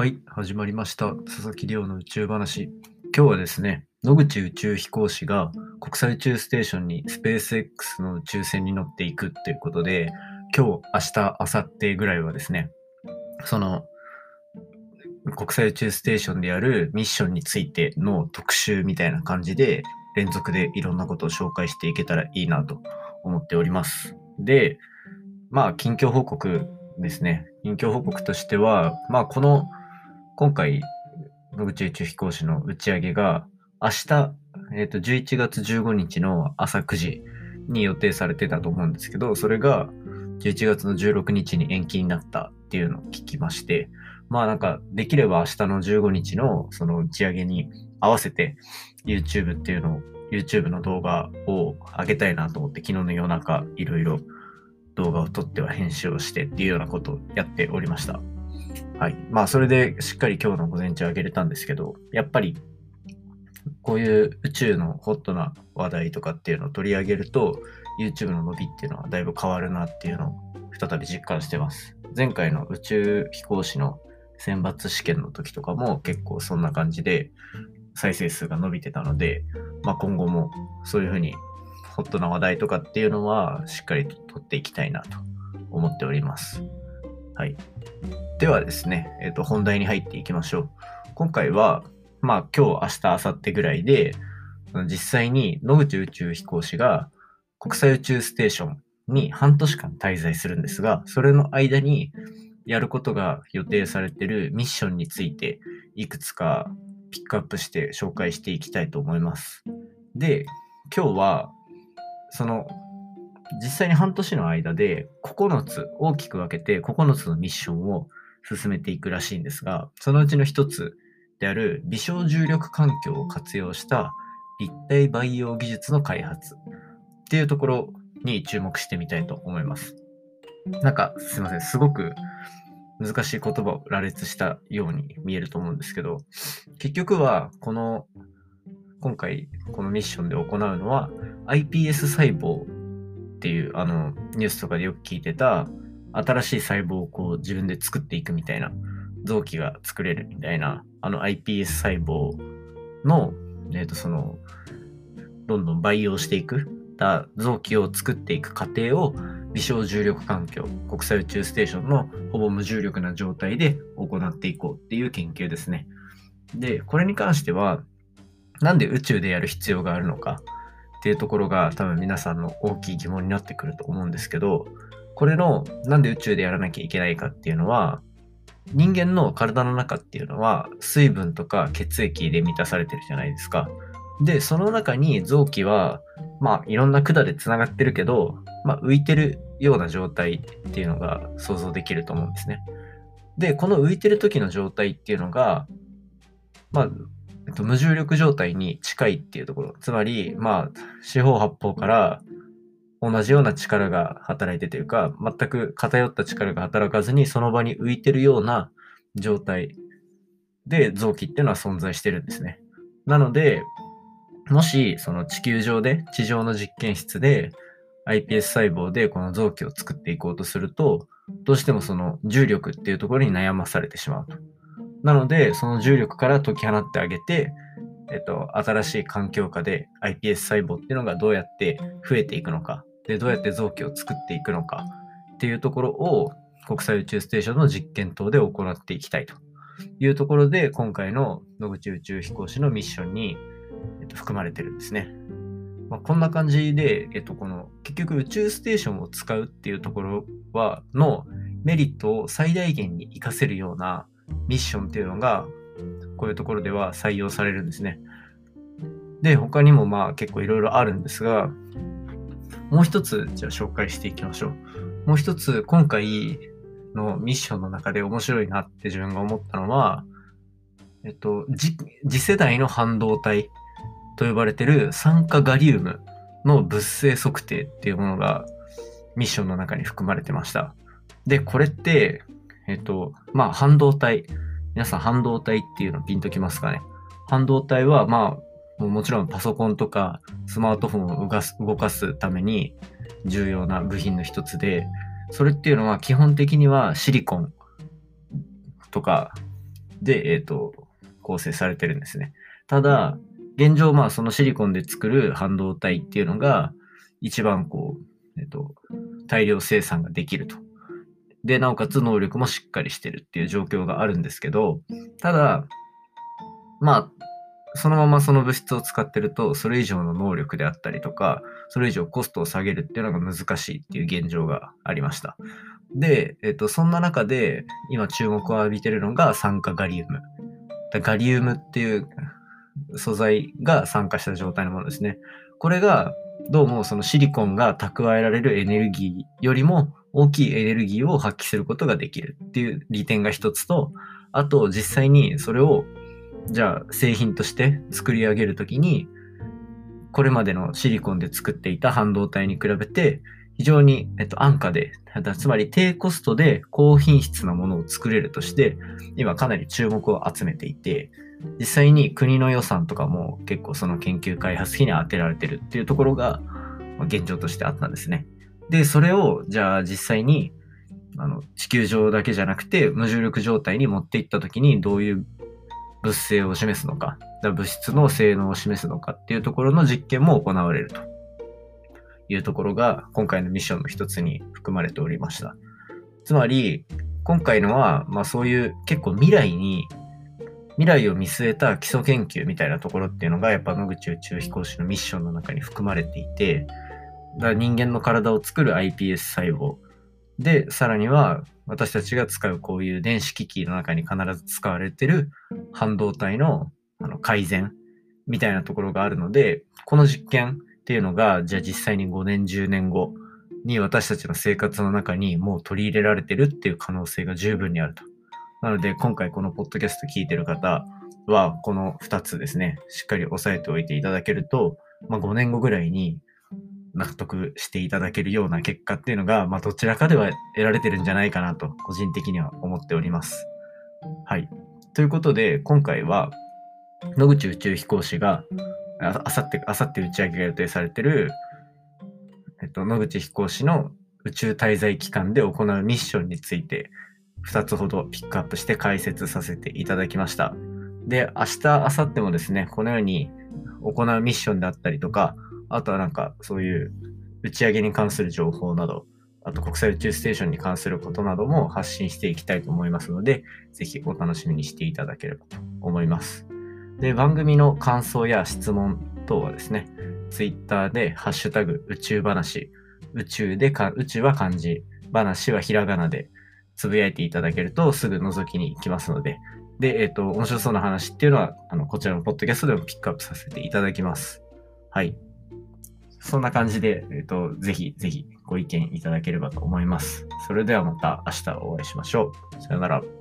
はい、始まりました。佐々木亮の宇宙話。今日はですね、野口宇宙飛行士が国際宇宙ステーションにスペース X の宇宙船に乗っていくっていうことで、今日、明日、明後日ぐらいはですね、その国際宇宙ステーションでやるミッションについての特集みたいな感じで、連続でいろんなことを紹介していけたらいいなと思っております。で、まあ、近況報告ですね。近況報告としては、まあ、この、今回、野口宇宙飛行士の打ち上げが、明日、えっ、と、11月15日の朝9時に予定されてたと思うんですけど、それが11月の16日に延期になったっていうのを聞きまして、まあなんか、できれば明日の15日のその打ち上げに合わせて YouTube っていうのを、YouTube の動画を上げたいなと思って、昨日の夜中、いろいろ動画を撮っては編集をしてっていうようなことをやっておりました。はい。まあ、それでしっかり今日の午前中上げれたんですけど、やっぱり、こういう宇宙のホットな話題とかっていうのを取り上げると、YouTube の伸びっていうのはだいぶ変わるなっていうのを再び実感してます。前回の宇宙飛行士の選抜試験の時とかも結構そんな感じで再生数が伸びてたので、まあ、今後もそういうふうにホットな話題とかっていうのはしっかりと取っていきたいなと思っております。はい。ではですね、えっ、と、本題に入っていきましょう。今回は、まあ今日、明日、明後日ぐらいで、実際に野口宇宙飛行士が国際宇宙ステーションに半年間滞在するんですが、それの間にやることが予定されているミッションについて、いくつかピックアップして紹介していきたいと思います。で、今日は、その、実際に半年の間で9つ、大きく分けて9つのミッションを進めていくらしいんですが、そのうちの一つである微小重力環境を活用した立体培養技術の開発っていうところに注目してみたいと思います。なんか、すいません、すごく難しい言葉を羅列したように見えると思うんですけど、結局は、この、今回、このミッションで行うのは、iPS 細胞っていう、あの、ニュースとかでよく聞いてた、新しい細胞をこう自分で作っていくみたいな、臓器が作れるみたいな、あの iPS 細胞の、えっ、と、その、どんどん培養していく、た臓器を作っていく過程を微小重力環境、国際宇宙ステーションのほぼ無重力な状態で行っていこうっていう研究ですね。で、これに関しては、なんで宇宙でやる必要があるのかっていうところが多分皆さんの大きい疑問になってくると思うんですけど、これのなんで宇宙でやらなきゃいけないかっていうのは、人間の体の中っていうのは水分とか血液で満たされてるじゃないですか。で、その中に臓器は、まあいろんな管でつながってるけど、まあ浮いてるような状態っていうのが想像できると思うんですね。で、この浮いてる時の状態っていうのが、まあ、無重力状態に近いっていうところ。つまり、まあ、四方八方から同じような力が働いてというか、全く偏った力が働かずにその場に浮いてるような状態で臓器っていうのは存在してるんですね。なので、もしその地球上で、地上の実験室で iPS 細胞でこの臓器を作っていこうとすると、どうしてもその重力っていうところに悩まされてしまうと。なので、その重力から解き放ってあげて、えっと、新しい環境下で iPS 細胞っていうのがどうやって増えていくのか、で、どうやって臓器を作っていくのかっていうところを国際宇宙ステーションの実験等で行っていきたいというところで、今回の野口宇宙飛行士のミッションに、えっと、含まれてるんですね。まあ、こんな感じで、えっと、この結局宇宙ステーションを使うっていうところは、のメリットを最大限に活かせるようなミッションっていうのが、こういうところでは採用されるんですね。で、他にもまあ結構いろいろあるんですが、もう一つじゃあ紹介していきましょう。もう一つ今回のミッションの中で面白いなって自分が思ったのは、えっと、次世代の半導体と呼ばれてる酸化ガリウムの物性測定っていうものがミッションの中に含まれてました。で、これって、えっと、まあ半導体、皆さん半導体っていうのピンときますかね？半導体はまあ、もちろんパソコンとかスマートフォンを動かす動かすために重要な部品の一つで、それっていうのは基本的にはシリコンとかで、えっ、と、構成されてるんですね。ただ、現状、まあ、そのシリコンで作る半導体っていうのが、一番こう、えっ、と、大量生産ができると。で、なおかつ能力もしっかりしてるっていう状況があるんですけど、ただ、まあ、そのままその物質を使ってると、それ以上の能力であったりとか、それ以上コストを下げるっていうのが難しいっていう現状がありました。で、えっと、そんな中で、今注目を浴びてるのが酸化ガリウム。ガリウムっていう素材が酸化した状態のものですね。これが、どうもそのシリコンが蓄えられるエネルギーよりも大きいエネルギーを発揮することができるっていう利点が一つと、あと実際にそれをじゃあ製品として作り上げるときに、これまでのシリコンで作っていた半導体に比べて、非常に、えっと、安価で、つまり低コストで高品質なものを作れるとして、今かなり注目を集めていて、実際に国の予算とかも結構その研究開発費に充てられてるっていうところが現状としてあったんですね。で、それをじゃあ実際にあの地球上だけじゃなくて無重力状態に持っていった時にどういう物性を示すのか、物質の性能を示すのかっていうところの実験も行われるというところが今回のミッションの一つに含まれておりました。つまり、今回のは、まあそういう結構未来に、未来を見据えた基礎研究みたいなところっていうのがやっぱ野口宇宙飛行士のミッションの中に含まれていて、だ人間の体を作る iPS 細胞、で、さらには私たちが使うこういう電子機器の中に必ず使われてる半導体のあの改善みたいなところがあるので、この実験っていうのが、じゃあ実際に5年、10年後に私たちの生活の中にもう取り入れられてるっていう可能性が十分にあると。なので、今回このポッドキャスト聞いてる方は、この2つですね、しっかり押さえておいていただけると、まあ、5年後ぐらいに納得していただけるような結果っていうのが、まあ、どちらかでは得られてるんじゃないかなと、個人的には思っております。はい。ということで、今回は、野口宇宙飛行士が、あさって、あさって打ち上げが予定されてる、えっと、野口飛行士の宇宙滞在期間で行うミッションについて、2つほどピックアップして解説させていただきました。で、明日、明後日もですね、このように行うミッションであったりとか、あとはなんかそういう打ち上げに関する情報など、あと国際宇宙ステーションに関することなども発信していきたいと思いますので、ぜひお楽しみにしていただければと思います。で、番組の感想や質問等はですね、Twitter でハッシュタグ宇宙話、宇宙でか、宇宙は漢字、話はひらがなでつぶやいていただけるとすぐ覗きに行きますので、で、えっ、ー、と、面白そうな話っていうのは、あの、こちらのポッドキャストでもピックアップさせていただきます。はい。そんな感じで、えっ、と、ぜひぜひご意見いただければと思います。それではまた明日お会いしましょう。さよなら。